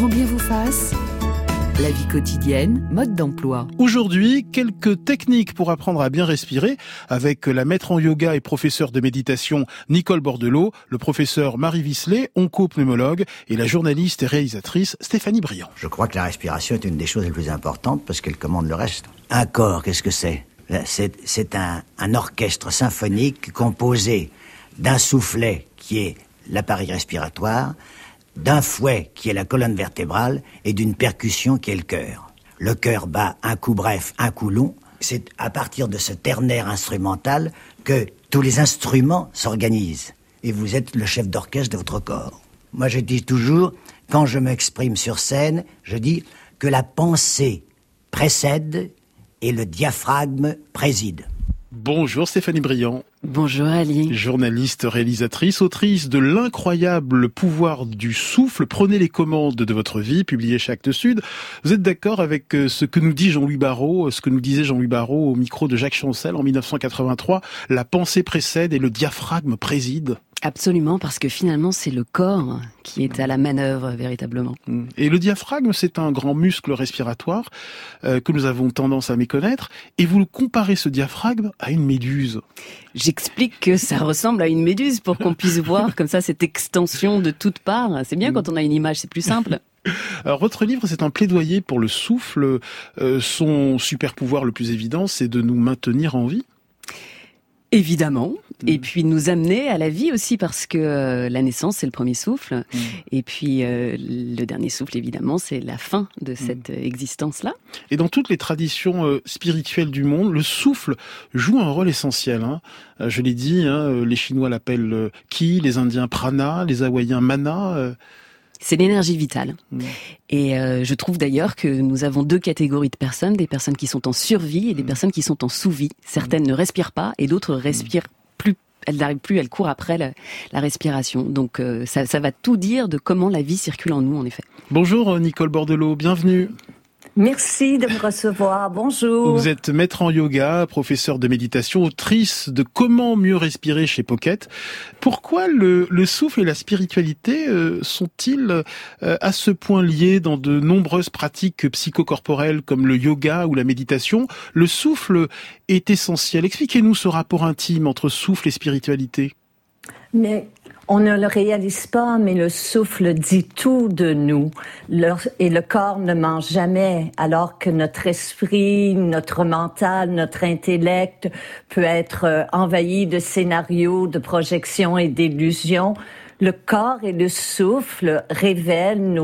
Grand bien vous fasse. La vie quotidienne, mode d'emploi. Aujourd'hui, quelques techniques pour apprendre à bien respirer avec la maître en yoga et professeur de méditation Nicole Bordelot, le professeur Marie Vislet, onco-pneumologue et la journaliste et réalisatrice Stéphanie Briand. Je crois que la respiration est une des choses les plus importantes parce qu'elle commande le reste. Un corps, qu'est-ce que c'est C'est un, un orchestre symphonique composé d'un soufflet qui est l'appareil respiratoire, d'un fouet qui est la colonne vertébrale et d'une percussion qui est le cœur. Le cœur bat un coup bref, un coup long. C'est à partir de ce ternaire instrumental que tous les instruments s'organisent. Et vous êtes le chef d'orchestre de votre corps. Moi, je dis toujours, quand je m'exprime sur scène, je dis que la pensée précède et le diaphragme préside. Bonjour Stéphanie Briand. Bonjour Ali. Journaliste, réalisatrice, autrice de L'incroyable pouvoir du souffle, prenez les commandes de votre vie, publié chez Actes Sud. Vous êtes d'accord avec euh, ce que nous dit Jean-Louis Barrault, euh, ce que nous disait Jean-Louis Barrault au micro de Jacques Chancel en 1983, la pensée précède et le diaphragme préside Absolument, parce que finalement, c'est le corps qui est à la manœuvre véritablement. Et le diaphragme, c'est un grand muscle respiratoire euh, que nous avons tendance à méconnaître. Et vous comparez ce diaphragme à une méduse. J'explique que ça ressemble à une méduse pour qu'on puisse voir comme ça cette extension de toutes parts. C'est bien quand on a une image, c'est plus simple. Alors, votre livre, c'est un plaidoyer pour le souffle. Euh, son super pouvoir le plus évident, c'est de nous maintenir en vie. Évidemment. Et mm. puis nous amener à la vie aussi parce que euh, la naissance c'est le premier souffle mm. et puis euh, le dernier souffle évidemment c'est la fin de mm. cette existence là. Et dans toutes les traditions euh, spirituelles du monde, le souffle joue un rôle essentiel. Hein. Je l'ai dit, hein, les Chinois l'appellent ki, les Indiens prana, les Hawaïens mana. C'est l'énergie vitale. Mm. Et euh, je trouve d'ailleurs que nous avons deux catégories de personnes, des personnes qui sont en survie et des mm. personnes qui sont en sous-vie. Certaines ne respirent pas et d'autres mm. respirent plus. Elles n'arrivent plus, elles courent après la, respiration. Donc euh, ça, ça va tout dire de comment la vie circule en nous, en effet. Bonjour Nicole Bordelot, bienvenue. Merci de me recevoir. Bonjour. Vous êtes maître en yoga, professeur de méditation, autrice de Comment mieux respirer chez Pocket. Pourquoi le, souffle et la spiritualité euh, sont-ils euh, à ce point liés dans de nombreuses pratiques psychocorporelles comme le yoga ou la méditation? Le souffle est essentiel. Expliquez-nous ce rapport intime entre souffle et spiritualité. Mais on ne le réalise pas, mais le souffle dit tout de nous. et le corps ne ment jamais, alors que notre esprit, notre mental, notre intellect peut être euh, envahi de scénarios, de projections et d'illusions. Le corps et le souffle révèlent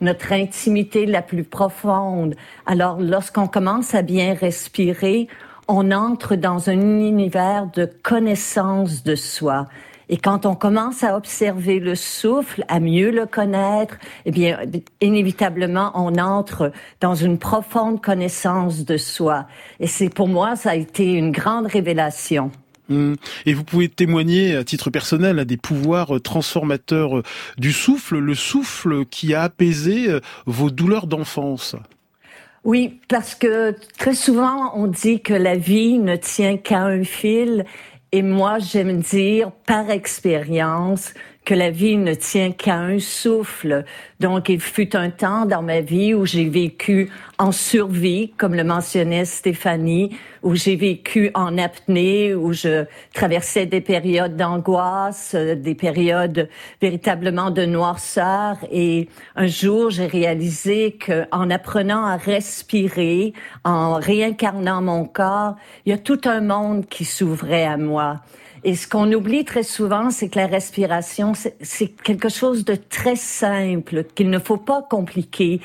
notre intimité la plus profonde. Alors, lorsqu'on commence à bien respirer, on entre dans un univers de connaissance de soi. Et quand on commence à observer le souffle, à mieux le connaître, eh bien, inévitablement, on entre dans une profonde connaissance de soi. Et c'est pour moi, ça a été une grande révélation. Hum. Et vous pouvez témoigner à titre personnel à des pouvoirs euh, transformateurs euh, du souffle, le souffle qui a apaisé euh, vos douleurs d'enfance. Oui, parce que très souvent on dit que la vie ne tient qu'à un fil et moi, j'aime dire par expérience que la vie ne tient qu'à un souffle. Donc, il fut un temps dans ma vie où j'ai vécu en survie, comme le mentionnait Stéphanie, où j'ai vécu en apnée, où je traversais des périodes d'angoisse, des périodes véritablement de noirceur. Et un jour, j'ai réalisé que en apprenant à respirer, en réincarnant mon corps, il y a tout un monde qui s'ouvrait à moi. Et ce qu'on oublie très souvent, c'est que la respiration, c'est quelque chose de très simple, qu'il ne faut pas compliquer.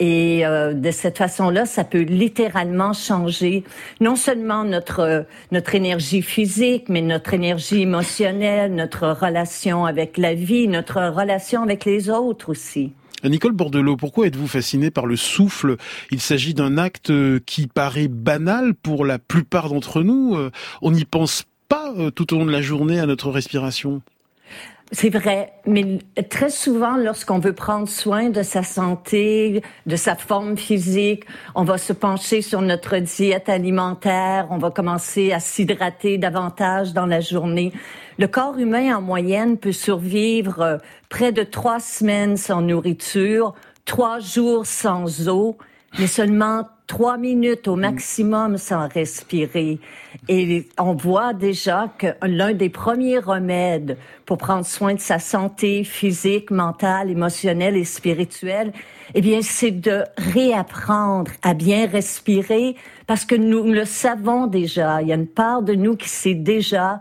Et euh, de cette façon-là, ça peut littéralement changer non seulement notre notre énergie physique, mais notre énergie émotionnelle, notre relation avec la vie, notre relation avec les autres aussi. Nicole Bordelot, pourquoi êtes-vous fascinée par le souffle? Il s'agit d'un acte qui paraît banal pour la plupart d'entre nous. Euh, on n'y pense pas euh, tout au long de la journée à notre respiration. C'est vrai, mais très souvent, lorsqu'on veut prendre soin de sa santé, de sa forme physique, on va se pencher sur notre diète alimentaire, on va commencer à s'hydrater davantage dans la journée. Le corps humain, en moyenne, peut survivre euh, près de trois semaines sans nourriture, trois jours sans eau, mais seulement trois minutes au maximum sans respirer. Et on voit déjà que l'un des premiers remèdes pour prendre soin de sa santé physique, mentale, émotionnelle et spirituelle, eh bien, c'est de réapprendre à bien respirer parce que nous le savons déjà. Il y a une part de nous qui sait déjà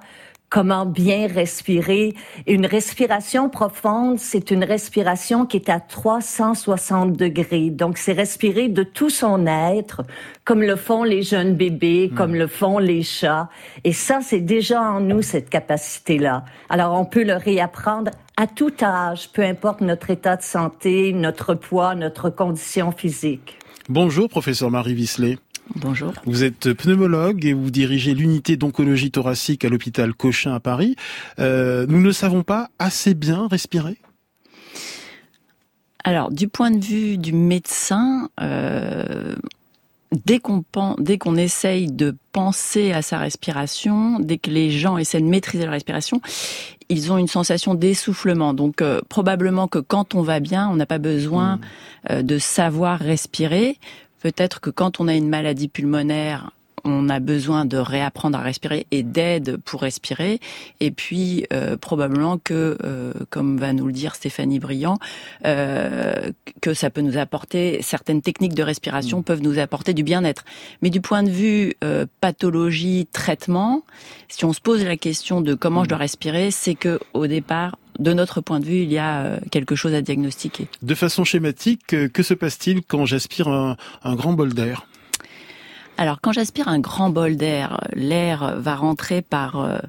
comment bien respirer. Une respiration profonde, c'est une respiration qui est à 360 degrés. Donc, c'est respirer de tout son être, comme le font les jeunes bébés, hmm. comme le font les chats. Et ça, c'est déjà en nous, cette capacité-là. Alors, on peut le réapprendre à tout âge, peu importe notre état de santé, notre poids, notre condition physique. Bonjour, professeur Marie Visley. Bonjour. Vous êtes pneumologue et vous dirigez l'unité d'oncologie thoracique à l'hôpital Cochin à Paris. Euh, nous ne savons pas assez bien respirer Alors, du point de vue du médecin, euh, dès qu'on dès qu'on essaye de penser à sa respiration, dès que les gens essaient de maîtriser la respiration, ils ont une sensation d'essoufflement. Donc euh, probablement que quand on va bien, on n'a pas besoin mmh. de savoir respirer. Peut-être que quand on a une maladie pulmonaire, on a besoin de réapprendre à respirer et d'aide pour respirer. Et puis euh, probablement que, euh, comme va nous le dire Stéphanie Briand, euh, que ça peut nous apporter certaines techniques de respiration mmh. peuvent nous apporter du bien-être. Mais du point de vue pathologie, traitement, si on se pose la question de comment je dois respirer, c'est que au départ de notre point de vue, il y a quelque chose à diagnostiquer. De façon schématique, que se passe-t-il quand j'aspire un, un grand bol d'air? Alors quand j'aspire un grand bol d'air, l'air va rentrer par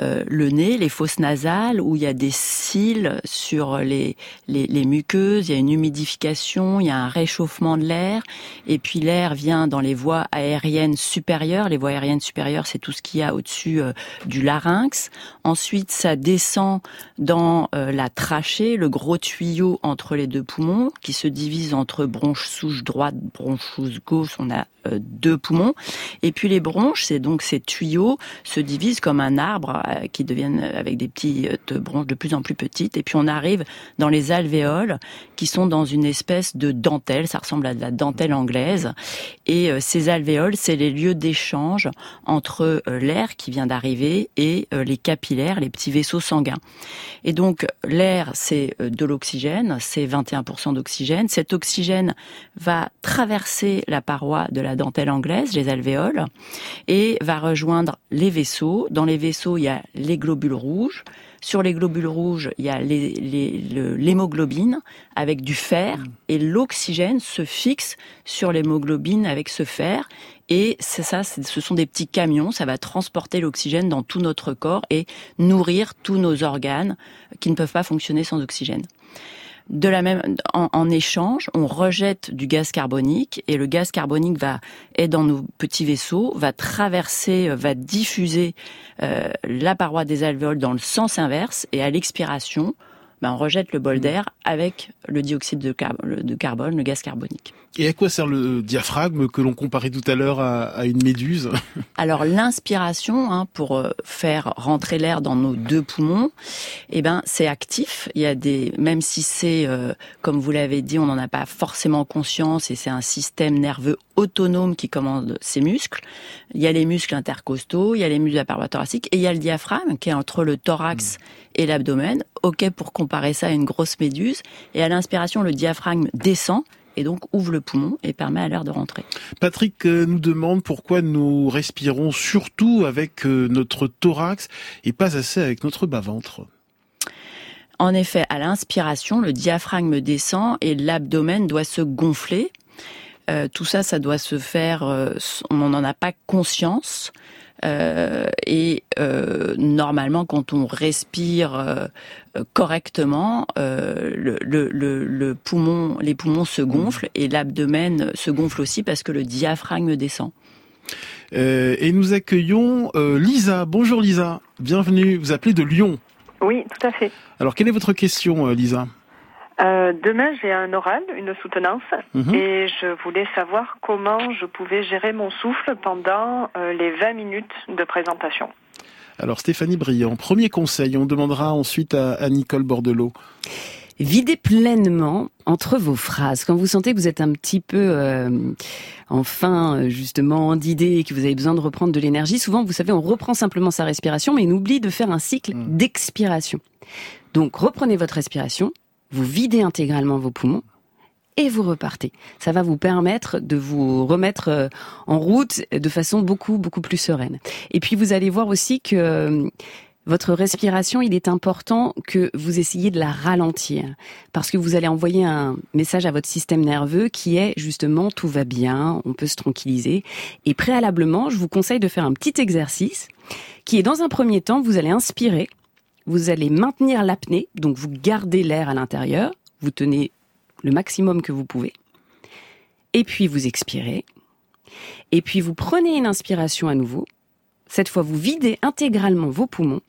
euh, le nez, les fosses nasales, où il y a des cils sur les, les, les, muqueuses, il y a une humidification, il y a un réchauffement de l'air, et puis l'air vient dans les voies aériennes supérieures. Les voies aériennes supérieures, c'est tout ce qu'il y a au-dessus euh, du larynx. Ensuite, ça descend dans euh, la trachée, le gros tuyau entre les deux poumons, qui se divise entre bronche souche droite, bronche souche gauche. On a deux poumons. Et puis les bronches, c'est donc ces tuyaux se divisent comme un arbre qui deviennent avec des petites euh, bronches de plus en plus petites. Et puis on arrive dans les alvéoles qui sont dans une espèce de dentelle. Ça ressemble à de la dentelle anglaise. Et euh, ces alvéoles, c'est les lieux d'échange entre l'air qui vient d'arriver et les capillaires, les petits vaisseaux sanguins. Et donc l'air, c'est de l'oxygène, c'est 21% d'oxygène. Cet oxygène va traverser la paroi de la dentelle anglaise, les alvéoles, et va rejoindre les vaisseaux. Dans les vaisseaux, il y a les globules rouges. Sur les globules rouges, il y a l'hémoglobine avec du fer mm. et l'oxygène se fixe sur l'hémoglobine avec ce fer. Et c'est ça, ce sont des petits camions, ça va transporter l'oxygène dans tout notre corps et nourrir tous nos organes qui ne peuvent pas fonctionner sans oxygène. De la même, en, échange, on rejette du gaz carbonique et le gaz carbonique va est dans nos petits vaisseaux, va traverser, euh, va diffuser euh, la paroi des alvéoles dans le sens inverse et à l'expiration, ben, on rejette le bol mmh. d'air avec le dioxyde de, carbone, le gaz carbonique. Et à quoi sert le diaphragme que l'on comparait tout à l'heure à, une méduse? Alors l'inspiration, hein, pour euh, faire rentrer l'air dans nos deux poumons, eh ben c'est actif. Il y a des, même si c'est, euh, comme vous l'avez dit, on n'en a pas forcément conscience et c'est un système nerveux autonome qui commande ses muscles. Il y a les muscles intercostaux, il y a les muscles de la paroi thoracique et il y a le diaphragme qui est entre le thorax mmh. et l'abdomen. Ok pour comparer ça à une grosse méduse. Et à l'inspiration, le diaphragme descend et donc ouvre le poumon et permet à l'air de rentrer. Patrick euh, nous demande pourquoi nous respirons surtout avec euh, notre thorax et pas assez avec notre bas-ventre. En effet, à l'inspiration, le diaphragme descend et l'abdomen doit se gonfler. Euh, tout ça, ça doit se faire, on n'en a pas conscience. Euh, et euh, normalement, quand on respire euh, correctement, le, le, le, poumon, les poumons se gonflent et l'abdomen se gonfle aussi parce que le diaphragme descend. et nous accueillons Lisa. Bonjour Lisa, bienvenue. Vous appelez de Lyon. Oui, tout à fait. Alors, quelle est votre question, Lisa? Euh, demain, j'ai un oral, une soutenance, mhm. et je voulais savoir comment je pouvais gérer mon souffle pendant euh, les 20 minutes de présentation. Alors Stéphanie Briand, premier conseil, on demandera ensuite à, Nicole Bordelot. Videz pleinement entre vos phrases. Quand vous sentez que vous êtes un petit peu euh, en fin justement d'idées et que vous avez besoin de reprendre de l'énergie, souvent vous savez on reprend simplement sa respiration mais on oublie de faire un cycle mm. d'expiration. Donc reprenez votre respiration, vous videz intégralement vos poumons et vous repartez. Ça va vous permettre de vous remettre euh, en route de façon beaucoup beaucoup plus sereine. Et puis vous allez voir aussi que euh, votre respiration, il est important que vous essayiez de la ralentir parce que vous allez envoyer un message à votre système nerveux qui est justement tout va bien, on peut se tranquilliser. Et préalablement, je vous conseille de faire un petit exercice qui est dans un premier temps, vous allez inspirer, vous allez maintenir l'apnée, donc vous gardez l'air à l'intérieur, vous tenez le maximum que vous pouvez. Et puis vous expirez. Et puis vous prenez une inspiration à nouveau. Cette fois, vous videz intégralement vos poumons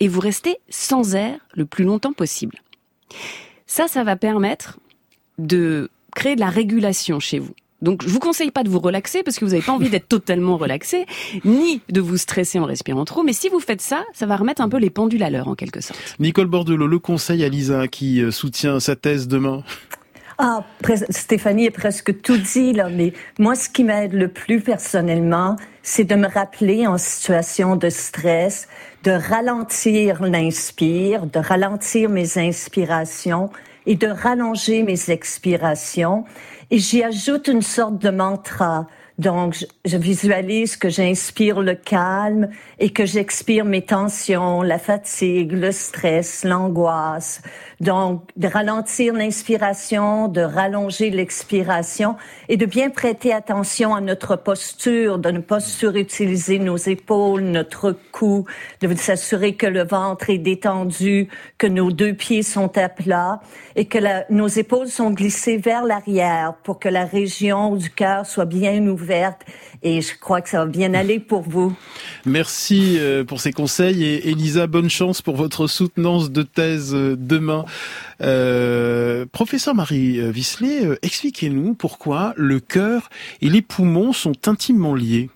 et vous restez sans air le plus longtemps possible. Ça, ça va permettre de créer de la régulation chez vous. Donc, je vous conseille pas de vous relaxer parce que vous n'avez pas envie d'être totalement relaxé, ni de vous stresser en respirant trop. Mais si vous faites ça, ça va remettre un peu les pendules à l'heure, en quelque sorte. Nicole Bordelot, le conseil à Lisa qui euh, soutient sa thèse demain. Ah, Stéphanie est presque tout dit, là, mais moi, ce qui m'aide le plus personnellement, c'est de me rappeler en situation de stress, de ralentir l'inspire, de ralentir mes inspirations et de rallonger mes expirations. Et j'y ajoute une sorte de mantra. Donc, je, visualise que j'inspire le calme et que j'expire mes tensions, la fatigue, le stress, l'angoisse. Donc, de ralentir l'inspiration, de rallonger l'expiration et de bien prêter attention à notre posture, de ne pas surutiliser nos épaules, notre cou, de s'assurer que le ventre est détendu, que nos deux pieds sont à plat et que nos épaules sont glissées vers l'arrière pour que la région du cœur soit bien ouverte et je crois que ça va bien aller pour vous. Merci euh, pour ces conseils et Elisa, bonne chance pour votre soutenance de thèse euh, demain. Euh, professeur Marie Visselet, expliquez-nous pourquoi le cœur et les poumons sont intimement liés.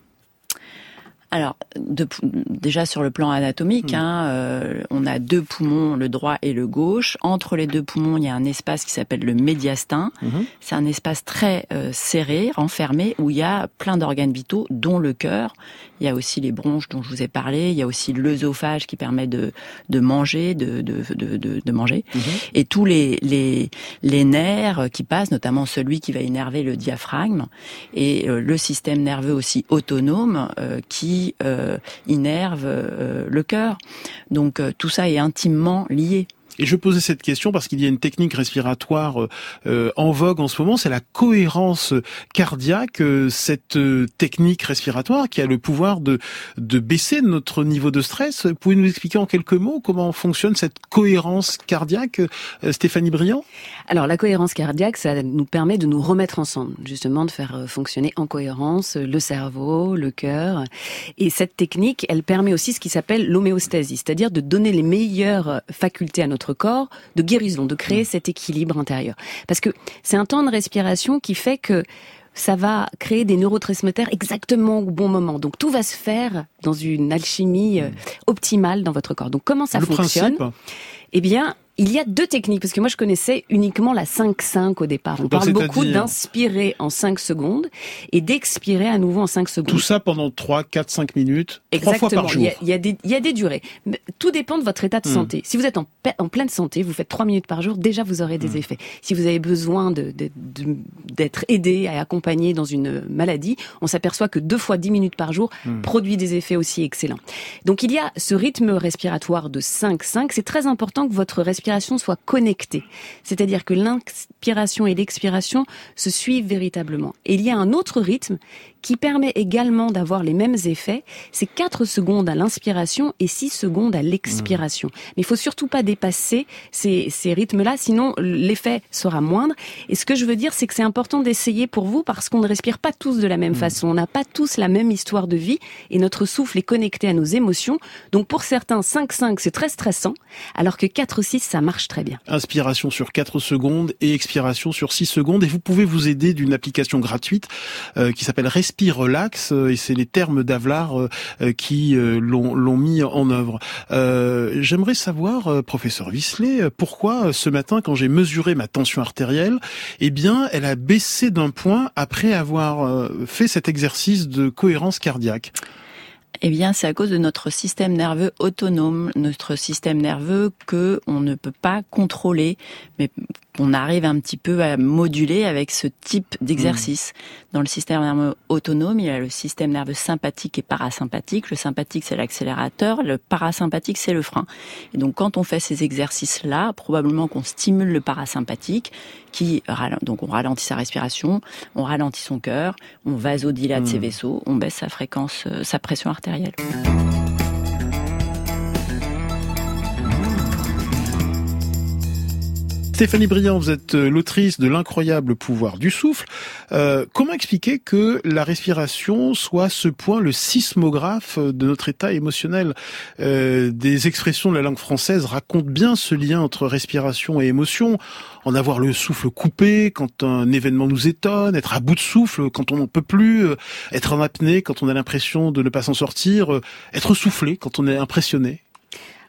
Alors, déjà sur le plan anatomique, hmm. hein, euh, on a deux poumons, le droit et le gauche. Entre les deux poumons, il y a un espace qui s'appelle le médiastin. Hmm. C'est un espace très euh, serré, renfermé, où il y a plein d'organes vitaux, dont le cœur. Il y a aussi les bronches dont je vous ai parlé. Il y a aussi l'œsophage qui permet de, de manger, de, de, de, de manger. Hmm. Et tous les, les, les nerfs qui passent, notamment celui qui va énerver le diaphragme, et euh, le système nerveux aussi autonome qui euh, innerve euh, le cœur. Donc euh, tout ça est intimement lié. Et je posais cette question parce qu'il y a une technique respiratoire euh, en vogue en ce moment, c'est la cohérence cardiaque, euh, cette euh, technique respiratoire qui a le pouvoir de, de baisser notre niveau de stress. Pouvez nous expliquer en quelques mots comment fonctionne cette cohérence cardiaque, Stéphanie Briand? Alors la cohérence cardiaque, ça nous permet de nous remettre ensemble, justement de faire fonctionner en cohérence le cerveau, le cœur. Et cette technique, elle permet aussi ce qui s'appelle l'homéostasie, c'est-à-dire de donner les meilleures facultés à notre corps de guérison, de créer mm. cet équilibre intérieur. Parce que c'est un temps de respiration qui fait que ça va créer des neurotransmetteurs exactement au bon moment. Donc tout va se faire dans une alchimie euh, mm. optimale dans votre corps. Donc comment ça fonctionne? Eh bien, il y a deux techniques, parce que moi je connaissais uniquement la 5-5 au départ. On parle beaucoup d'inspirer en 5 secondes et d'expirer à nouveau en 5 secondes. Tout ça pendant 3, 4, 5 minutes, Exactement. fois par jour. Il y, a, des, il y a des durées. Tout dépend de votre état de hmm. santé. Si vous êtes en, en, pleine santé, vous faites 3 minutes par jour, déjà vous aurez des hmm. effets. Si vous avez besoin d'être de, de, aidé et accompagné dans une maladie, on s'aperçoit que deux fois 10 minutes par jour hmm. produit des effets aussi excellents. Donc il y a ce rythme respiratoire de 5-5. C'est très important que votre respiration soit connectée. C'est-à-dire que l'inspiration et l'expiration se suivent véritablement. Et il y a un autre rythme qui permet également d'avoir les mêmes effets, c'est 4 secondes à l'inspiration et 6 secondes à l'expiration. Mmh. Mais il faut surtout pas dépasser ces, ces rythmes-là, sinon l'effet sera moindre. Et ce que je veux dire, c'est que c'est important d'essayer pour vous parce qu'on ne respire pas tous de la même mmh. façon. On n'a pas tous la même histoire de vie et notre souffle est connecté à nos émotions. Donc pour certains, 5-5, c'est très stressant, alors que 4-6, ça marche très bien. Inspiration sur 4 secondes et expiration sur 6 secondes. Et vous pouvez vous aider d'une application gratuite euh, qui s'appelle relax, et c'est les termes d'Avlar qui l'ont mis en œuvre. J'aimerais savoir, professeur Wisley, pourquoi ce matin, quand j'ai mesuré ma tension artérielle, eh bien, elle a baissé d'un point après avoir fait cet exercice de cohérence cardiaque. Eh bien, c'est à cause de notre système nerveux autonome, notre système nerveux que on ne peut pas contrôler, mais on arrive un petit peu à moduler avec ce type d'exercice. Dans le système nerveux autonome, il y a le système nerveux sympathique et parasympathique. Le sympathique, c'est l'accélérateur. Le parasympathique, c'est le frein. Et donc, quand on fait ces exercices-là, probablement qu'on stimule le parasympathique, qui donc on ralentit sa respiration, on ralentit son cœur, on vasodilate ses hmm. vaisseaux, on baisse sa fréquence, euh, sa pression artérielle. Stéphanie Briand, vous êtes euh, l'autrice de L'incroyable pouvoir du souffle. Euh, comment expliquer que la respiration soit ce point le sismographe de notre état émotionnel? Euh, Des expressions de la langue française racontent bien ce lien entre respiration et émotion. En avoir le souffle coupé quand un événement nous étonne, être à bout de souffle quand on n'en peut plus, être en apnée quand on a l'impression de ne pas s'en sortir, être soufflé quand on est impressionné.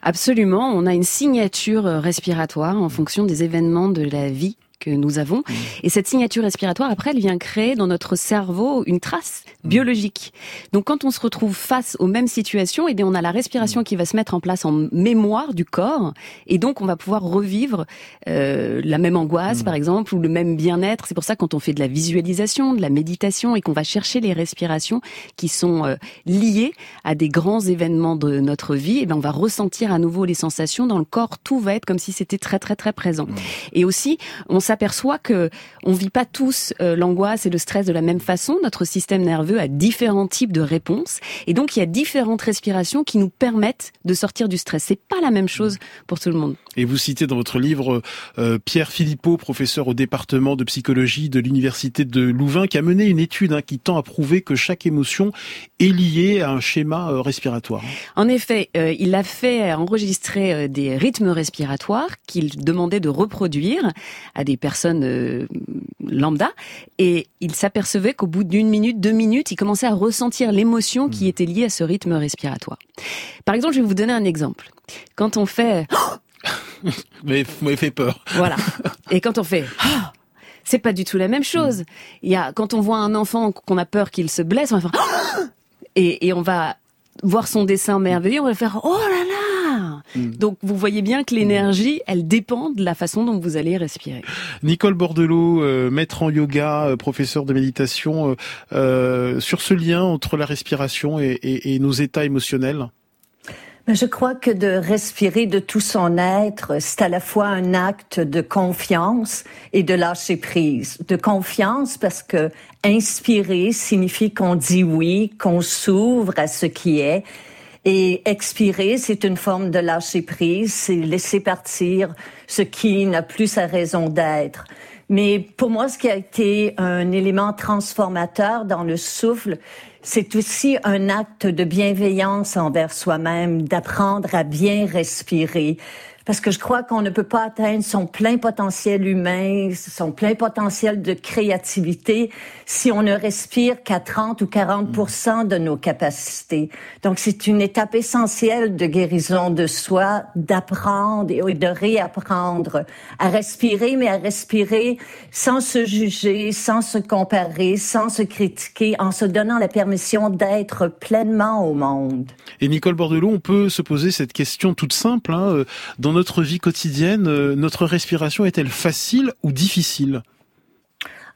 Absolument, on a une signature respiratoire en fonction des événements de la vie que nous avons. Mmh. Et cette signature respiratoire, après, elle vient créer dans notre cerveau une trace mmh. biologique. Donc, quand on se retrouve face aux mêmes situations, eh bien, on a la respiration mmh. qui va se mettre en place en mémoire du corps, et donc on va pouvoir revivre euh, la même angoisse, par exemple, ou le même bien-être. C'est pour ça quand on fait de la visualisation, de la méditation, et qu'on va chercher les respirations qui sont euh, liées à des grands événements de notre vie, eh bien, on va ressentir à nouveau les sensations dans le corps. Tout va être comme si c'était très très très présent. Et aussi, on s'aperçoit que on vit pas tous euh, l'angoisse et le stress de la même façon. Notre système nerveux a différents types de réponses et donc il y a différentes respirations qui nous permettent de sortir du stress. C'est pas la même chose pour tout le monde. Et vous citez dans votre livre euh, Pierre Philippot, professeur au département de psychologie de l'université de Louvain, qui a mené une étude hein, qui tend à prouver que chaque émotion est liée à un schéma euh, respiratoire. En effet, il a fait enregistrer des rythmes respiratoires qu'il demandait de reproduire à des personnes euh, lambda et il s'apercevait qu'au bout d'une minute, deux minutes, il commençait à ressentir l'émotion qui hmm. était liée à ce rythme respiratoire. Par exemple, je vais vous donner un exemple. Quand on fait... Mais vous m'avez fait peur. Voilà. Et quand on fait... C'est pas du tout la même chose. Il y a, quand on voit un enfant qu'on a peur qu'il se blesse, on va faire... Et, et on va voir son dessin merveilleux, on va faire oh là là. Hmm. Donc vous voyez bien que l'énergie, elle dépend de la façon dont vous allez respirer. Nicole Bordelot, euh, maître en yoga, euh, professeur de méditation, euh, sur ce lien entre la respiration et nos états émotionnels? Je crois que de respirer de tout son être, c'est à la fois un acte de confiance et de lâcher prise. De confiance parce que inspirer signifie qu'on dit oui, qu'on s'ouvre à ce qui est. Et expirer, c'est une forme de lâcher prise, c'est laisser partir ce qui n'a plus sa raison d'être. Mais pour moi, ce qui a été un élément transformateur dans le souffle, c'est aussi un acte de bienveillance envers soi-même, d'apprendre à bien respirer, parce que je crois qu'on ne peut pas atteindre son plein potentiel humain, son plein potentiel de créativité si on ne respire qu'à 30 ou 40% de nos capacités. Donc c'est une étape essentielle de guérison de soi, d'apprendre et de réapprendre à respirer, mais à respirer sans se juger, sans se comparer, sans se critiquer, en se donnant la permission d'être pleinement au monde. Et Nicole Bordelot, on peut se poser cette question toute simple. Hein, euh, dans notre vie quotidienne, euh, notre respiration est-elle facile ou difficile?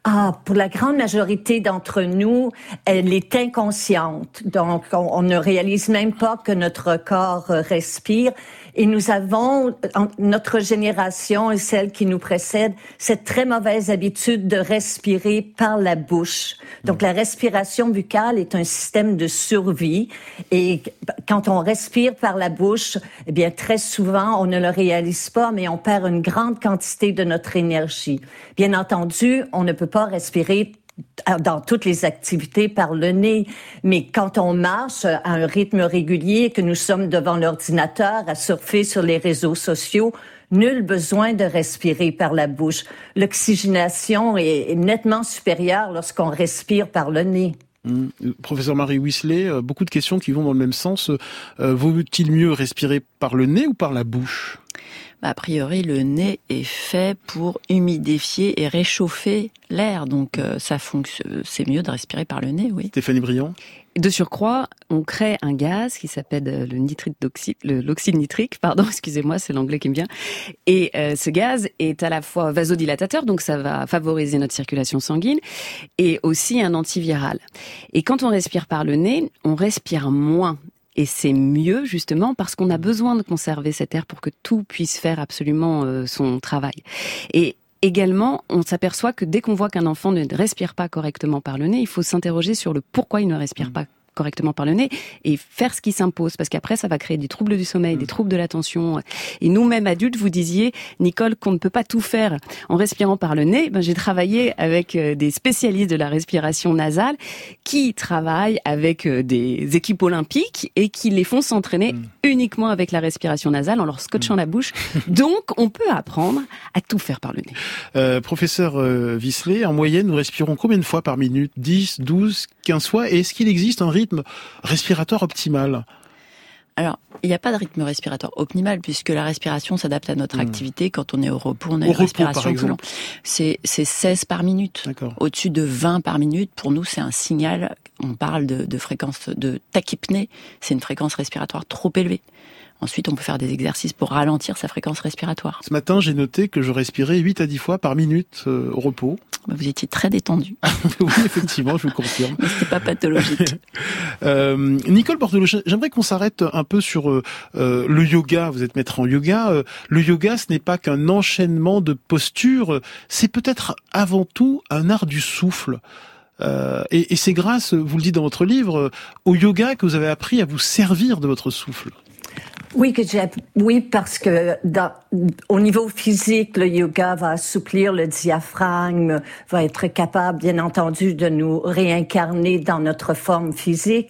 Ah, pour la grande majorité d'entre nous, elle est inconsciente. Donc, on, ne réalise même pas que notre corps respire. Et nous avons, notre génération et celle qui nous précède, cette très mauvaise habitude de respirer par la bouche. Donc, la respiration buccale est un système de survie. Et quand on respire par la bouche, eh bien, très souvent, on ne le réalise pas, mais on perd une grande quantité de notre énergie. Bien entendu, on ne peut pas respirer dans toutes les activités par le nez. Mais quand on marche à un rythme régulier, que nous sommes devant l'ordinateur à surfer sur les réseaux sociaux, nul besoin de respirer par la bouche. L'oxygénation est nettement supérieure lorsqu'on respire par le nez. Mmh. Professeur Marie Whistler, euh, beaucoup de questions qui vont dans le même sens. Euh, vaut-il mieux respirer par le nez ou par la bouche? A priori, le nez est fait pour humidifier et réchauffer l'air, donc euh, ça fonctionne. C'est mieux de respirer par le nez, oui. Stéphanie Briand. De surcroît, on crée un gaz qui s'appelle euh, le nitrite d'oxyde, l'oxyde nitrique, pardon, excusez-moi, c'est l'anglais qui me vient. Et euh, ce gaz est à la fois vasodilatateur, donc ça va favoriser notre circulation sanguine, et aussi un antiviral. Et quand on respire par le nez, on respire moins. Et c'est mieux justement parce qu'on a besoin de conserver cet air pour que tout puisse faire absolument euh, son travail. Et également, on s'aperçoit que dès qu'on voit qu'un enfant ne respire pas correctement par le nez, il faut s'interroger sur le pourquoi il ne respire mmh. pas correctement par le nez et faire ce qui s'impose parce qu'après ça va créer des troubles du sommeil, des mm. troubles de l'attention. Et nous-mêmes adultes, vous disiez, Nicole, qu'on ne peut pas tout faire en respirant par le nez. Ben, j'ai travaillé avec euh, des spécialistes de la respiration nasale qui travaillent avec euh, des équipes olympiques et qui les font s'entraîner mm. uniquement avec la respiration nasale en leur scotchant mm. la bouche. Donc, on peut apprendre à tout faire par le nez. Euh, professeur euh, en moyenne, nous respirons combien de fois par minute? 10, 12, 15 fois? Et est-ce qu'il existe un rythme respiratoire optimal alors, il n'y a pas de rythme respiratoire optimal puisque la respiration s'adapte à notre hmm. activité. Quand on est au repos, on a une respiration plus longue. C'est 16 par minute. Au-dessus de 20 par minute, pour nous, c'est un signal. On parle de, de fréquence de tachypnée. C'est une fréquence respiratoire trop élevée. Ensuite, on peut faire des exercices pour ralentir sa fréquence respiratoire. Ce matin, j'ai noté que je respirais 8 à 10 fois par minute euh, au repos. Bah, vous étiez très détendu. oui, effectivement, je vous confirme. Mais c'était pas pathologique. euh, Nicole Bordelot, j'aimerais qu'on s'arrête un peu sur euh, euh, le yoga. Vous êtes maître en yoga. le yoga, ce n'est pas qu'un enchaînement de postures. C'est peut-être avant tout un art du souffle. et, et c'est grâce, vous le dites dans votre livre, au yoga que vous avez appris à vous servir de votre souffle. Oui, que j'ai, oui, parce que dans, au niveau physique, le yoga va assouplir le diaphragme, va être capable, bien entendu, de nous réincarner dans notre forme physique.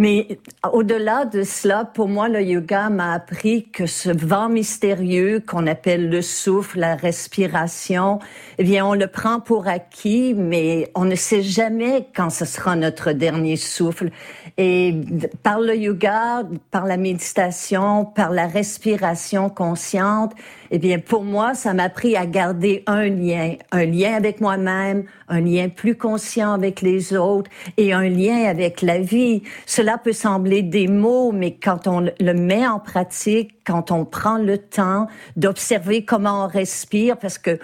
Mais au-delà de cela, pour moi, le yoga m'a appris que ce vent mystérieux qu'on appelle le souffle, la respiration, eh bien, on le prend pour acquis, mais on ne sait jamais quand ce sera notre dernier souffle. Et par le yoga, par la méditation, par la respiration consciente, eh bien, pour moi, ça m'a appris à garder un lien, un lien avec moi-même, un lien plus conscient avec les autres et un lien avec la vie. Cela peut sembler des mots, mais quand on le met en pratique, quand on prend le temps d'observer comment on respire, parce que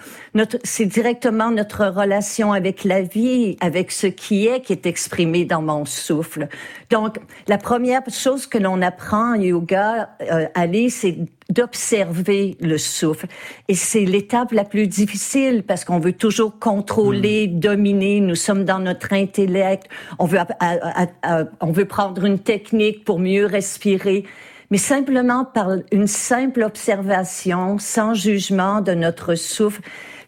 c'est directement notre relation avec la vie, avec ce qui est, qui est exprimé dans mon souffle. Donc, la première chose que l'on apprend en yoga, euh, Alice, c'est d'observer le souffle. Et c'est l'étape la plus difficile parce qu'on veut toujours contrôler, hmm. dominer. Nous sommes dans notre intellect. On veut, on veut prendre une technique pour mieux respirer. Mais simplement par une simple observation, sans jugement de notre souffle,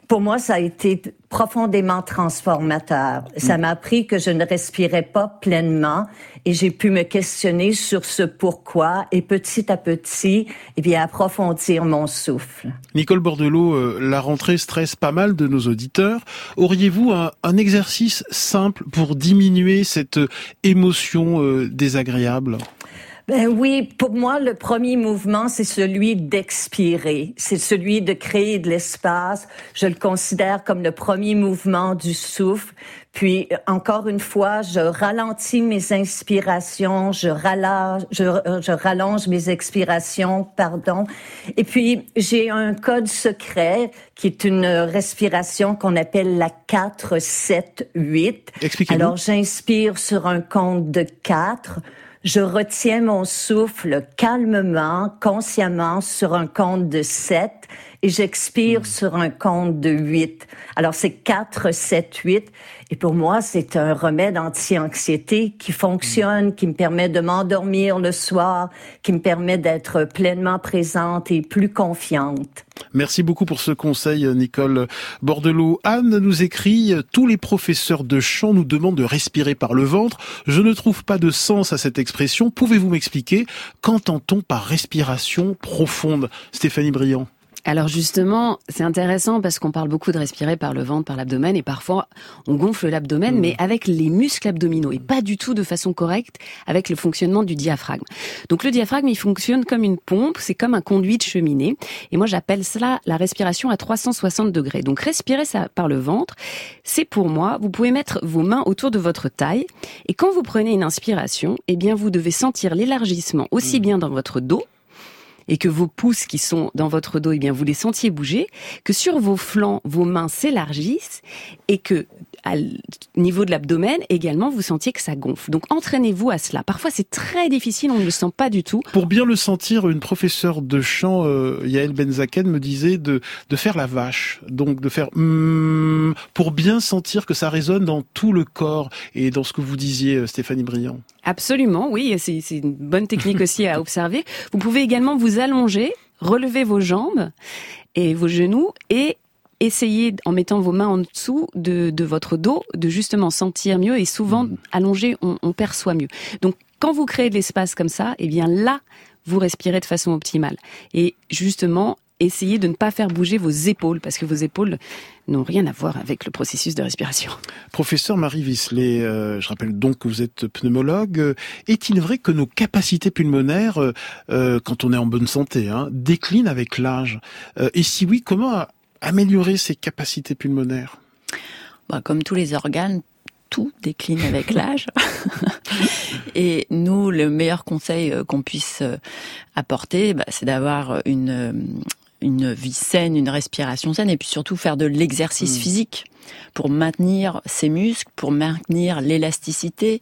pour moi, ça a été profondément transformateur. Ça mm. m'a appris que je ne respirais pas pleinement et j'ai pu me questionner sur ce pourquoi et petit à petit, eh bien, approfondir mon souffle. Nicole Bordelot, euh, la rentrée stresse pas mal de nos auditeurs. Auriez-vous un, un exercice simple pour diminuer cette émotion euh, désagréable? Ben oui, pour moi, le premier mouvement, c'est celui d'expirer. C'est celui de créer de l'espace. Je le considère comme le premier mouvement du souffle. Puis, encore une fois, je ralentis mes inspirations, je rallonge, je, je rallonge mes expirations, pardon. Et puis, j'ai un code secret qui est une respiration qu'on appelle la 4, 7, 8. Alors, j'inspire sur un compte de 4. Je retiens mon souffle calmement, consciemment sur un compte de 7 et j'expire hmm. sur un compte de 8. Alors c'est 4, 7, 8. Et pour moi, c'est un remède anti-anxiété qui fonctionne, hmm. qui me permet de m'endormir le soir, qui me permet d'être pleinement présente et plus confiante. Merci beaucoup pour ce conseil, Nicole Bordelot. Anne nous écrit, tous les professeurs de chant nous demandent de respirer par le ventre. Je ne trouve pas de sens à cette expression. Pouvez-vous m'expliquer? Qu'entend-on par respiration profonde? Stéphanie Briand alors justement, c'est intéressant parce qu'on parle beaucoup de respirer par le ventre, par l'abdomen, et parfois on gonfle l'abdomen, mmh. mais avec les muscles abdominaux, et pas du tout de façon correcte avec le fonctionnement du diaphragme. Donc le diaphragme, il fonctionne comme une pompe, c'est comme un conduit de cheminée, et moi j'appelle cela la respiration à 360 degrés. Donc respirer ça par le ventre, c'est pour moi, vous pouvez mettre vos mains autour de votre taille, et quand vous prenez une inspiration, eh bien vous devez sentir l'élargissement aussi mmh. bien dans votre dos, et que vos pouces qui sont dans votre dos, eh bien, vous les sentiez bouger, que sur vos flancs, vos mains s'élargissent et que à niveau de l'abdomen également, vous sentiez que ça gonfle. Donc entraînez-vous à cela. Parfois c'est très difficile, on ne le sent pas du tout. Pour bien le sentir, une professeure de chant, euh, Yael Benzaken, me disait de, de faire la vache. Donc de faire mm, pour bien sentir que ça résonne dans tout le corps et dans ce que vous disiez, euh, Stéphanie Briand. Absolument, oui, c'est une bonne technique aussi à observer. Vous pouvez également vous allonger, relever vos jambes et vos genoux et essayer, en mettant vos mains en dessous de, de votre dos, de justement sentir mieux. Et souvent, mmh. allongé, on, on perçoit mieux. Donc, quand vous créez de l'espace comme ça, eh bien là, vous respirez de façon optimale. Et justement, essayez de ne pas faire bouger vos épaules, parce que vos épaules n'ont rien à voir avec le processus de respiration. Professeur Marie Visselet, euh, je rappelle donc que vous êtes pneumologue. Est-il vrai que nos capacités pulmonaires, euh, euh, quand on est en bonne santé, hein, déclinent avec l'âge? Et si oui, comment améliorer ces capacités pulmonaires bah, Comme tous les organes, tout décline avec l'âge. Et nous, le meilleur conseil euh, qu'on puisse euh, apporter, bah, c'est d'avoir une, euh, une vie saine, une respiration saine, et puis surtout faire de l'exercice mmh. physique pour maintenir ses muscles, pour maintenir l'élasticité,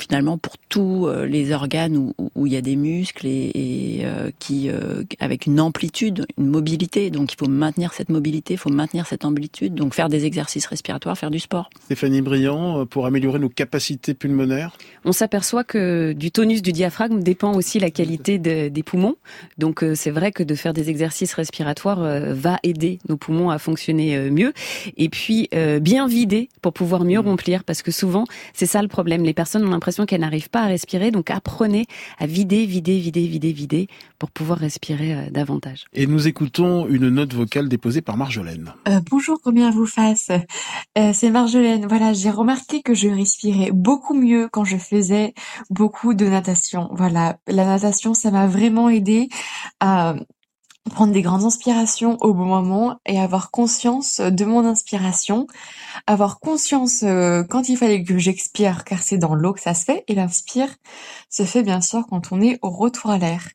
finalement pour tous euh, les organes où, où, il y a des muscles et, et euh, qui euh, avec une amplitude, une mobilité. Donc il faut maintenir cette mobilité, il faut maintenir cette amplitude. Donc faire des exercices respiratoires, faire du sport. Stéphanie Briand, pour améliorer nos capacités pulmonaires. On s'aperçoit que du tonus du diaphragme dépend aussi la qualité de, des poumons. Donc c'est vrai que de faire des exercices respiratoires va aider nos poumons à fonctionner mieux. Et puis bien vider pour pouvoir mieux mmh. remplir, parce que souvent c'est ça le problème. Les personnes ont l'impression qu'elle n'arrive pas à respirer. Donc apprenez à vider, vider, vider, vider, vider pour pouvoir respirer euh, davantage. Et nous écoutons une note vocale déposée par Marjolaine. Euh, bonjour, combien vous fasse? Euh, C'est Marjolaine. Voilà, j'ai remarqué que je respirais beaucoup mieux quand je faisais beaucoup de natation. Voilà, la natation, ça m'a vraiment aidé à prendre des grandes inspirations au bon moment et avoir conscience de mon inspiration, avoir conscience euh, quand il fallait que j'expire car c'est dans l'eau que ça se fait et l'inspire se fait bien sûr quand on est au retour à l'air.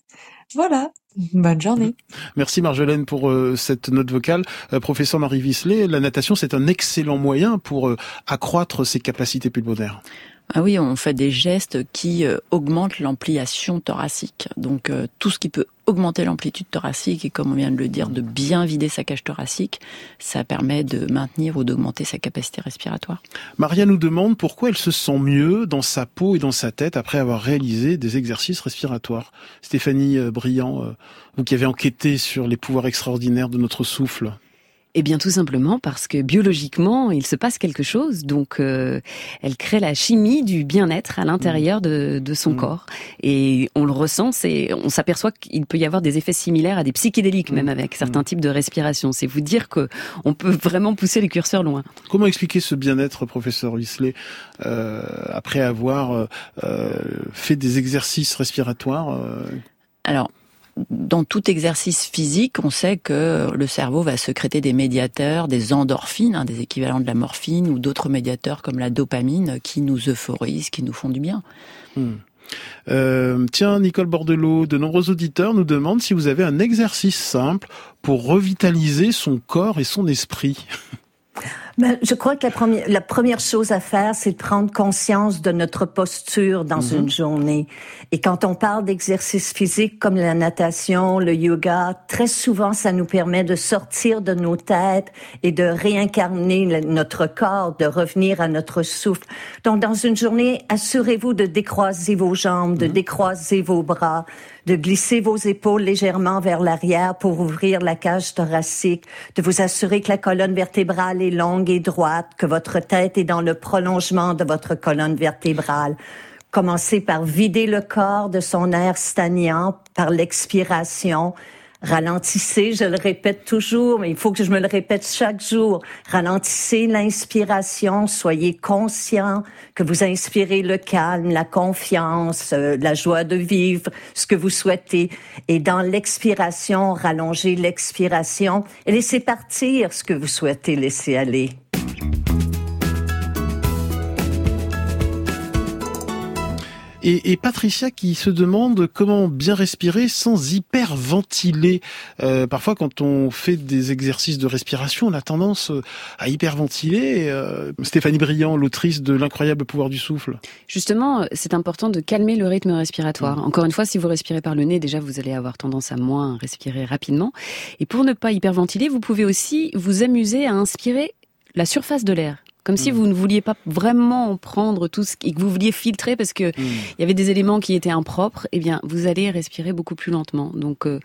Voilà, bonne journée. Merci Marjolaine pour euh, cette note vocale. Euh, professeur Marie Visselet, la natation c'est un excellent moyen pour accroître ses capacités pulmonaires. Ah oui, on fait des gestes qui euh, augmentent l'ampliation thoracique. Donc euh, tout ce qui peut augmenter l'amplitude thoracique et comme on vient de le dire, de bien vider sa cage thoracique, ça permet de maintenir ou d'augmenter sa capacité respiratoire. Maria nous demande pourquoi elle se sent mieux dans sa peau et dans sa tête après avoir réalisé des exercices respiratoires. Stéphanie euh, Briand, vous qui avez enquêté sur les pouvoirs extraordinaires de notre souffle. Eh bien, tout simplement parce que biologiquement, il se passe quelque chose. Donc, euh, elle crée la chimie du bien-être à l'intérieur de, de, son mmh. corps, et on le ressent. C'est, on s'aperçoit qu'il peut y avoir des effets similaires à des psychédéliques, même mmh. avec certains mmh. types de respiration. C'est vous dire que on peut vraiment pousser les curseurs loin. Comment expliquer ce bien-être, professeur Wisley, euh, après avoir euh, euh, fait des exercices respiratoires euh? Alors, dans tout exercice physique, on sait que le cerveau va sécréter des médiateurs, des endorphines, hein, des équivalents de la morphine ou d'autres médiateurs comme la dopamine qui nous euphorisent, qui nous font du bien. Hmm. Euh, tiens, Nicole Bordelot, de nombreux auditeurs nous demandent si vous avez un exercice simple pour revitaliser son corps et son esprit. Ben, je crois que la première, la première chose à faire, c'est de prendre conscience de notre posture dans mhm. une journée. Et quand on parle d'exercices physiques comme la natation, le yoga, très souvent, ça nous permet de sortir de nos têtes et de réincarner notre corps, de revenir à notre souffle. Donc, dans une journée, assurez-vous de décroiser vos jambes, de mhm. décroiser vos bras, de glisser vos épaules légèrement vers l'arrière pour ouvrir la cage thoracique, de vous assurer que la colonne vertébrale est longue et droite, que votre tête est dans le prolongement de votre colonne vertébrale. Commencez par vider le corps de son air stagnant par l'expiration. Ralentissez, je le répète toujours, mais il faut que je me le répète chaque jour. Ralentissez l'inspiration, soyez conscient que vous inspirez le calme, la confiance, euh, la joie de vivre, ce que vous souhaitez. Et dans l'expiration, rallongez l'expiration et laissez partir ce que vous souhaitez laisser aller. Et, Patricia qui se demande comment bien respirer sans hyperventiler. Euh, parfois, quand on fait des exercices de respiration, on a tendance euh, à hyperventiler. Euh, Stéphanie Briand, l'autrice de L'incroyable pouvoir du souffle. Justement, c'est important de calmer le rythme respiratoire. Mmh. Encore une fois, si vous respirez par le nez, déjà, vous allez avoir tendance à moins respirer rapidement. Et pour ne pas hyperventiler, vous pouvez aussi vous amuser à inspirer la surface de l'air. Comme si mm. vous ne vouliez pas vraiment prendre tout ce et que vous vouliez filtrer parce que mm. il y avait des éléments qui étaient impropres. Eh bien, vous allez respirer beaucoup plus lentement. Donc, euh,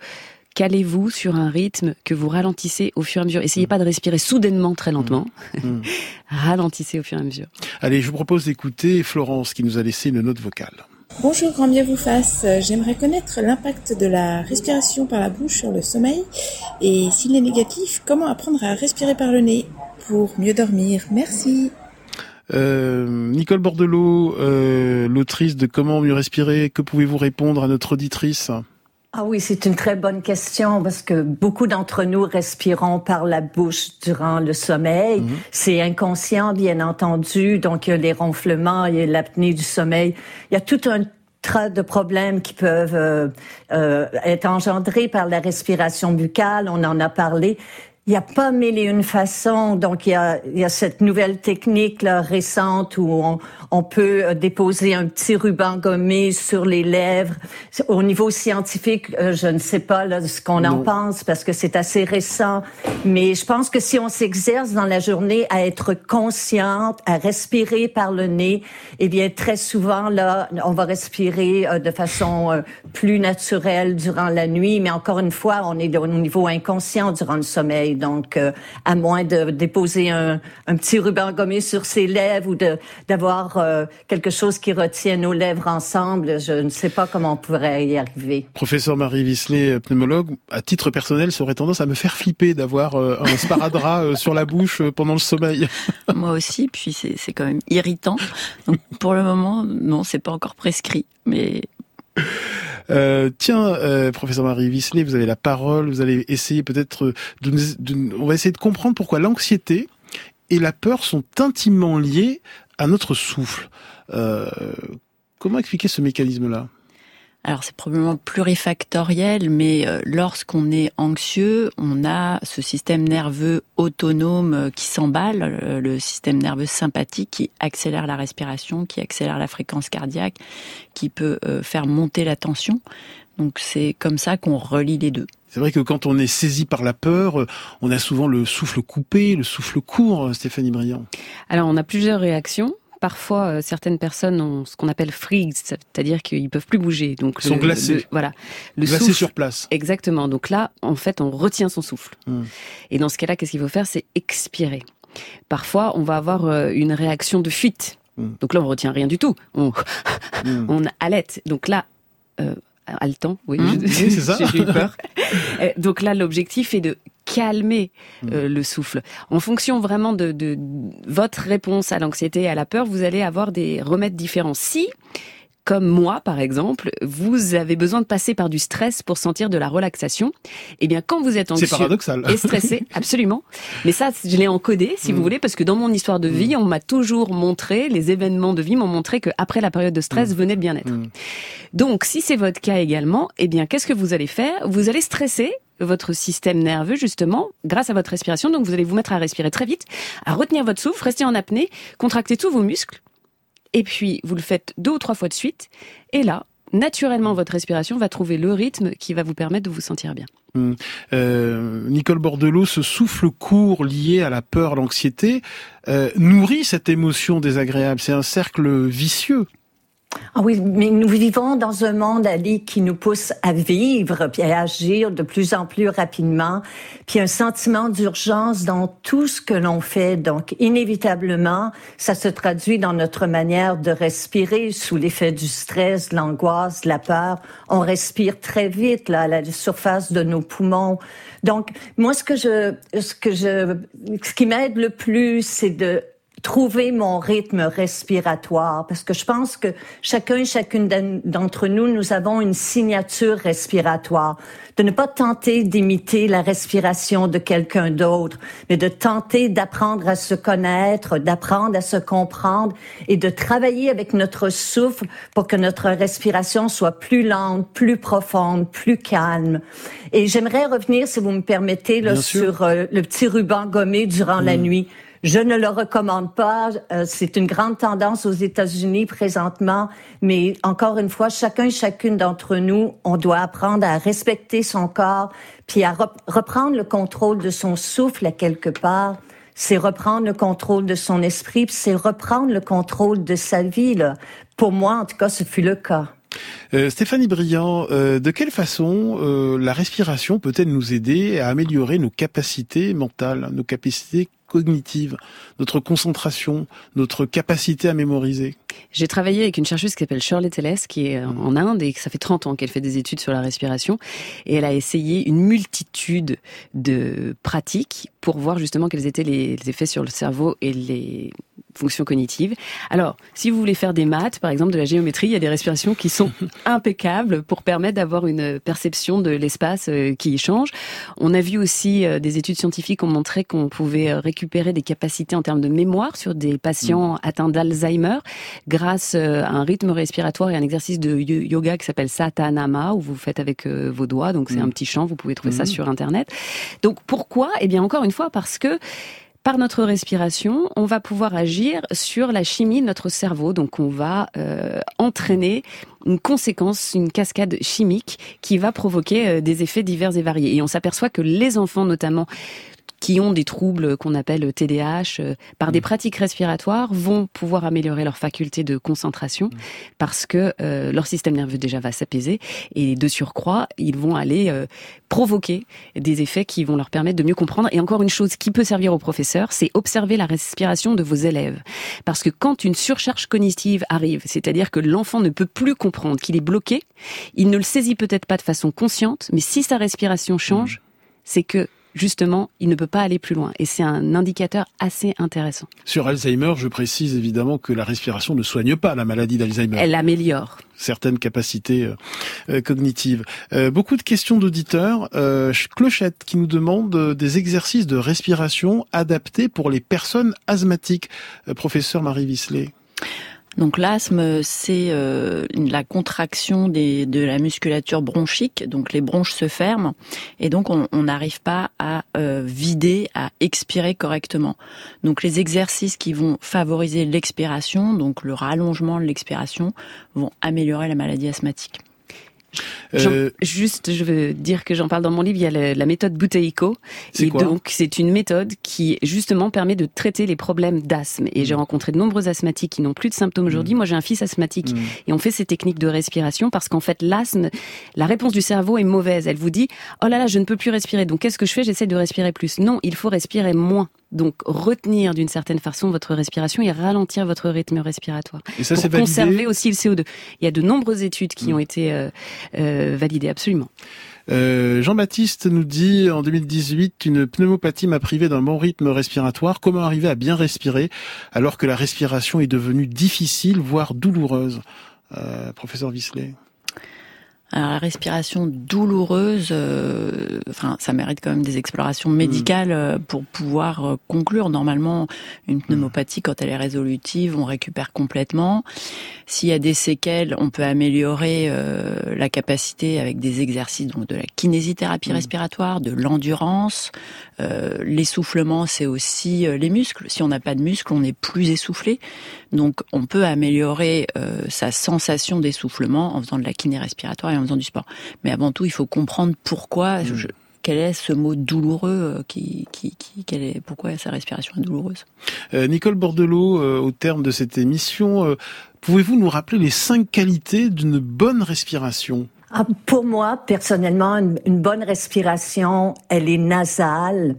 calez-vous sur un rythme que vous ralentissez au fur et à mesure. Essayez mm. pas de respirer soudainement très lentement. Ralentissez au fur et à mesure. Allez, je vous propose d'écouter Florence qui nous a laissé une note vocale. Bonjour, grand bien vous fasse. J'aimerais connaître l'impact de la respiration par la bouche sur le sommeil et s'il est négatif, comment apprendre à respirer par le nez? Pour mieux dormir. Merci. Euh, Nicole Bordelot, euh, l'autrice de Comment mieux respirer, que pouvez-vous répondre à notre auditrice? Ah oui, c'est une très bonne question parce que beaucoup d'entre nous respirons par la bouche durant le sommeil. Mhm. C'est inconscient, bien entendu. Donc, il y a les ronflements, il y a l'apnée du sommeil. Il y a tout un tas de problèmes qui peuvent euh, euh, être engendrés par la respiration buccale. On en a parlé il n'y a pas mille et une façons. Donc, il y a, il y a cette nouvelle technique là, récente où on, on peut euh, déposer un petit ruban gommé sur les lèvres. Au niveau scientifique, euh, je ne sais pas là, ce qu'on en pense parce que c'est assez récent. Mais je pense que si on s'exerce dans la journée à être consciente, à respirer par le nez, eh bien, très souvent, là, on va respirer euh, de façon plus naturelle durant la nuit. Mais encore une fois, on est au niveau inconscient durant le sommeil. Donc, à moins de déposer un, un petit ruban gommé sur ses lèvres ou d'avoir euh, quelque chose qui retient nos lèvres ensemble, je ne sais pas comment on pourrait y arriver. Professeur Marie Visley, pneumologue, à titre personnel, ça aurait tendance à me faire flipper d'avoir euh, un sparadrap euh, sur la bouche pendant le sommeil. Moi aussi, puis c'est quand même irritant. Donc pour le moment, non, c'est pas encore prescrit, mais tiens, professeur Marie Visley, vous avez la parole. Vous allez essayer peut-être de, on va essayer de comprendre pourquoi l'anxiété et la peur sont intimement liées à notre souffle. Euh, comment expliquer ce mécanisme-là? Alors c'est probablement plurifactoriel, mais euh, lorsqu'on est anxieux, on a ce système nerveux autonome euh, qui s'emballe, le système nerveux sympathique qui accélère la respiration, qui accélère la fréquence cardiaque, qui peut faire monter la tension. Donc c'est comme ça qu'on relie les deux. C'est vrai que quand on est saisi par la peur, on a souvent le souffle coupé, le souffle court, Stéphanie Briand. Alors on a plusieurs réactions. Parfois, euh, certaines personnes ont ce qu'on appelle freeze, c'est-à-dire qu'ils peuvent plus bouger. Donc, Ils sont glacés. voilà, le glacés sur place. Exactement. Donc là, en fait, on retient son souffle. Hmm. Et dans ce cas-là, qu'est-ce qu'il faut faire? C'est expirer. Parfois, on va avoir euh, une réaction de fuite. Hmm. Donc là, on retient rien du tout. On, hmm. on halète. Donc là, euh, haletant, oui, mmh. c'est ça. j'ai eu peur. Euh, donc là, l'objectif est de calmer euh, mmh. le souffle. En fonction vraiment de, de votre réponse à l'anxiété et à la peur, vous allez avoir des remèdes différents. Si comme moi par exemple, vous avez besoin de passer par du stress pour sentir de la relaxation. Eh bien, quand vous êtes anxieux et stressé, absolument. Mais ça, je l'ai encodé, si vous mm. voulez, parce que dans mon histoire de vie, mm. on m'a toujours montré, les événements de vie m'ont montré que après la période de stress mm. venait le bien-être. Donc, si c'est votre cas également, eh bien, qu'est-ce que vous allez faire? Vous allez stresser votre système nerveux justement grâce à votre respiration. Donc vous allez vous mettre à respirer très vite, à retenir votre souffle, rester en apnée, contracter tous vos muscles et puis vous le faites deux ou trois fois de suite, et là, naturellement, votre respiration va trouver le rythme qui va vous permettre de vous sentir bien. Hum. Euh, Nicole Bordelot, ce souffle court lié à la peur, l'anxiété, euh, nourrit cette émotion désagréable. C'est un cercle vicieux. Ah oui, mais nous vivons dans un monde, Ali, qui nous pousse à vivre puis à agir de plus en plus rapidement, puis un sentiment d'urgence dans tout ce que l'on fait. Donc, inévitablement, ça se traduit dans notre manière de respirer sous l'effet du stress, de l'angoisse, de la peur. On respire très vite, là, à la surface de nos poumons. Donc, moi, ce que je, ce que je, ce qui m'aide le plus, c'est de trouver mon rythme respiratoire parce que je pense que chacun et chacune d'entre nous, nous avons une signature respiratoire. De ne pas tenter d'imiter la respiration de quelqu'un d'autre, mais de tenter d'apprendre à se connaître, d'apprendre à se comprendre et de travailler avec notre souffle pour que notre respiration soit plus lente, plus profonde, plus calme. Et j'aimerais revenir, si vous me permettez, là, sur euh, le petit ruban gommé durant la nuit. Je ne le recommande pas. Euh, c'est une grande tendance aux États-Unis présentement, mais encore une fois, chacun et chacune d'entre nous, on doit apprendre à respecter son corps, puis à reprendre le contrôle de son souffle à quelque part. C'est reprendre le contrôle de son esprit, c'est reprendre le contrôle de sa vie. Là. Pour moi, en tout cas, ce fut le cas. Euh, Stéphanie Briand, euh, de quelle façon euh, la respiration peut-elle nous aider à améliorer nos capacités mentales, nos capacités cognitive, notre concentration, notre capacité à mémoriser J'ai travaillé avec une chercheuse qui s'appelle Shirley Telles, qui est en Inde et que ça fait 30 ans qu'elle fait des études sur la respiration. Et elle a essayé une multitude de pratiques pour voir justement quels étaient les effets sur le cerveau et les fonctions cognitives. Alors, si vous voulez faire des maths, par exemple de la géométrie, il y a des respirations qui sont impeccables pour permettre d'avoir une perception de l'espace euh, qui change. On a vu aussi euh, des études scientifiques qui ont montré qu'on pouvait récupérer récupérer des capacités en termes de mémoire sur des patients mm. atteints d'Alzheimer grâce euh, à un rythme respiratoire et un exercice de yoga qui s'appelle Satanama où vous faites avec euh, vos doigts. Donc c'est mm. un petit chant, vous pouvez trouver ça mm. sur internet. Donc pourquoi? Eh bien encore une fois parce que par notre respiration, on va pouvoir agir sur la chimie de notre cerveau. Donc on va euh, entraîner une conséquence, une cascade chimique qui va provoquer des effets divers et variés. Et on s'aperçoit que les enfants notamment qui ont des troubles qu'on appelle TDAH, euh, par des mm. pratiques respiratoires, vont pouvoir améliorer leur faculté de concentration mm. parce que euh, leur système nerveux déjà va s'apaiser et de surcroît, ils vont aller euh, provoquer des effets qui vont leur permettre de mieux comprendre. Et encore une chose qui peut servir aux professeurs, c'est observer la respiration de vos élèves. Parce que quand une surcharge cognitive arrive, c'est-à-dire que l'enfant ne peut plus comprendre, qu'il est bloqué, il ne le saisit peut-être pas de façon consciente, mais si sa respiration change, mm. c'est que justement, il ne peut pas aller plus loin. Et c'est un indicateur assez intéressant. Sur Alzheimer, je précise évidemment que la respiration ne soigne pas la maladie d'Alzheimer. Elle améliore certaines capacités euh, euh, cognitives. Euh, beaucoup de questions d'auditeurs. Clochette qui nous demande des exercices de respiration adaptés pour les personnes asthmatiques. professeur Marie Visley. Donc l'asthme, c'est euh, la contraction de la musculature bronchique, donc les bronches se ferment et donc on n'arrive pas à euh, vider, à expirer correctement. Donc les exercices qui vont favoriser l'expiration, donc le rallongement de l'expiration, vont améliorer la maladie asthmatique. Euh, juste, je veux dire que j'en parle dans mon livre. Il y a la, méthode Buteyko. Et donc, c'est une méthode qui justement permet de traiter les problèmes d'asthme. Et j'ai mm. rencontré de nombreux asthmatiques qui n'ont plus de symptômes aujourd'hui. Mm. Moi, j'ai un fils asthmatique mm. et on fait ces techniques de respiration parce qu'en fait, l'asthme, la réponse du cerveau est mauvaise. Elle vous dit, oh là là, je ne peux plus respirer. Donc, qu'est-ce que je fais? J'essaie de respirer plus. Non, il faut respirer moins. Donc retenir d'une certaine façon votre respiration et ralentir votre rythme respiratoire. Et ça, pour conserver aussi le CO2. Il y a de nombreuses études qui ont été euh, euh, euh, validé absolument. Euh, Jean-Baptiste nous dit en 2018 une pneumopathie m'a privé d'un bon rythme respiratoire. Comment arriver à bien respirer alors que la respiration est devenue difficile, voire douloureuse? Professeur Visley. Alors la respiration douloureuse, euh, enfin ça mérite quand même des explorations médicales euh, pour pouvoir euh, conclure. Normalement, une pneumopathie, quand elle est résolutive, on récupère complètement. S'il y a des séquelles, on peut améliorer la capacité avec des exercices, donc de la kinésithérapie respiratoire, de l'endurance. L'essoufflement, c'est aussi les muscles. Si on n'a pas de muscles, on est plus essoufflé. Donc on peut améliorer sa sensation d'essoufflement en faisant de la kiné respiratoire en faisant du sport. Mais avant tout, il faut comprendre pourquoi. Mm. quel est ce mot douloureux qui, qui, qui quelle est, pourquoi sa respiration est douloureuse. Nicole Bordelot, au terme de cette émission, pouvez-vous nous rappeler les cinq qualités d'une bonne respiration? Ah, Pour moi, personnellement, une bonne respiration, elle est nasale,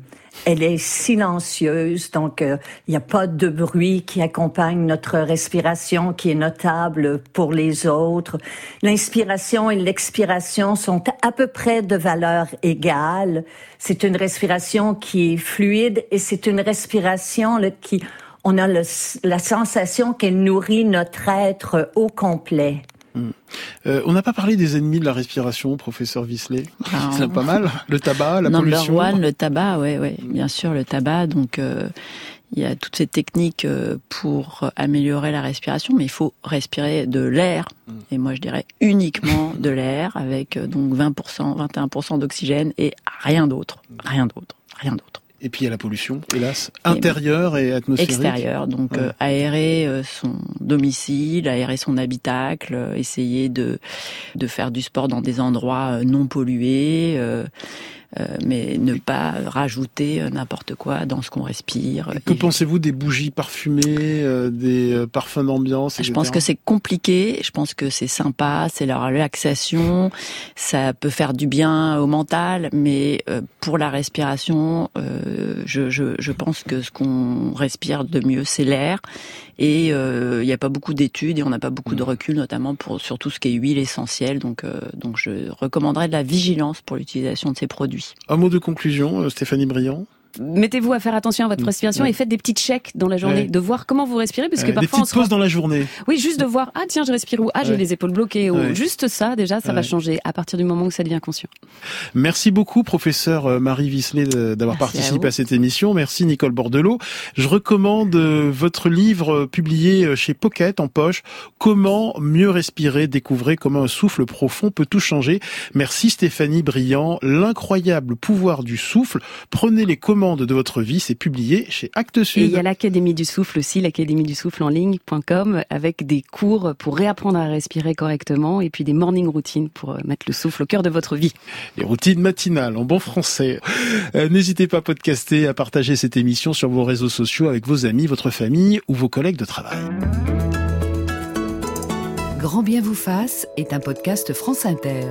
elle est silencieuse, donc il euh, n'y a pas de bruit qui accompagne notre respiration qui est notable pour les autres. L'inspiration et l'expiration sont à peu près de valeur égale. C'est une respiration qui est fluide et c'est une respiration qui, on a la sensation qu'elle nourrit notre être au complet. Hmm. Euh, on n'a pas parlé des ennemis de la respiration, professeur Visley. Ah. C'est pas mal. Le tabac, la Number pollution. One, le tabac, ouais, ouais, bien sûr, le tabac. Donc, euh, il y a toutes ces techniques euh, pour améliorer la respiration, mais il faut respirer de l'air. Hmm. Et moi, je dirais uniquement de l'air, avec donc 20%, 21% d'oxygène et rien d'autre, rien d'autre, rien d'autre. Et puis il y a la pollution, hélas, intérieure et, atmosphérique. Extérieure, donc euh, aérer euh, son domicile, aérer son habitacle, euh, essayer de de faire du sport dans des endroits non pollués. Euh, mais ne pas rajouter euh, n'importe quoi dans ce qu'on respire. que pensez-vous des bougies parfumées, euh, des parfums d'ambiance Je pense que c'est compliqué. Je pense que c'est sympa, c'est la relaxation, ça peut faire du bien au mental, mais pour la respiration, je, je, je pense que ce qu'on respire de mieux, c'est l'air. Et il n'y a pas beaucoup d'études et on n'a pas beaucoup de mm. recul, notamment pour sur tout ce qui est huile essentielle. Donc, donc je recommanderais de la vigilance pour l'utilisation de ces produits. Un mot de conclusion, euh, Stéphanie Briand? Mettez-vous à faire attention à votre mm. respiration et faites des petites checks dans la journée, de voir comment vous respirez, parce que parfois des petites pauses dans la journée. Oui, juste de voir ah tiens je respire où ah j'ai les épaules bloquées ou juste ça déjà ça va changer à partir du moment où ça devient conscient. Merci beaucoup professeur euh, Marie Visley d'avoir participé à, cette émission. Merci Nicole Bordelot. Je recommande euh, votre livre euh, publié chez Pocket en poche Comment mieux respirer, découvrez comment un souffle profond peut tout changer. Merci Stéphanie Briand, l'incroyable pouvoir du souffle. Prenez les commandes de votre vie, c'est publié chez Actes Sud. Et il y a l'Académie du souffle aussi, l'Académie du souffle en ligne.com avec des cours pour réapprendre à respirer correctement et puis des morning routines pour euh, mettre le souffle au cœur de votre vie. Les routines matinales en bon français. Euh, n'hésitez pas à podcaster, à partager cette émission sur vos réseaux sociaux avec vos amis, votre famille ou vos collègues de travail. Grand bien vous fasse est un podcast France Inter.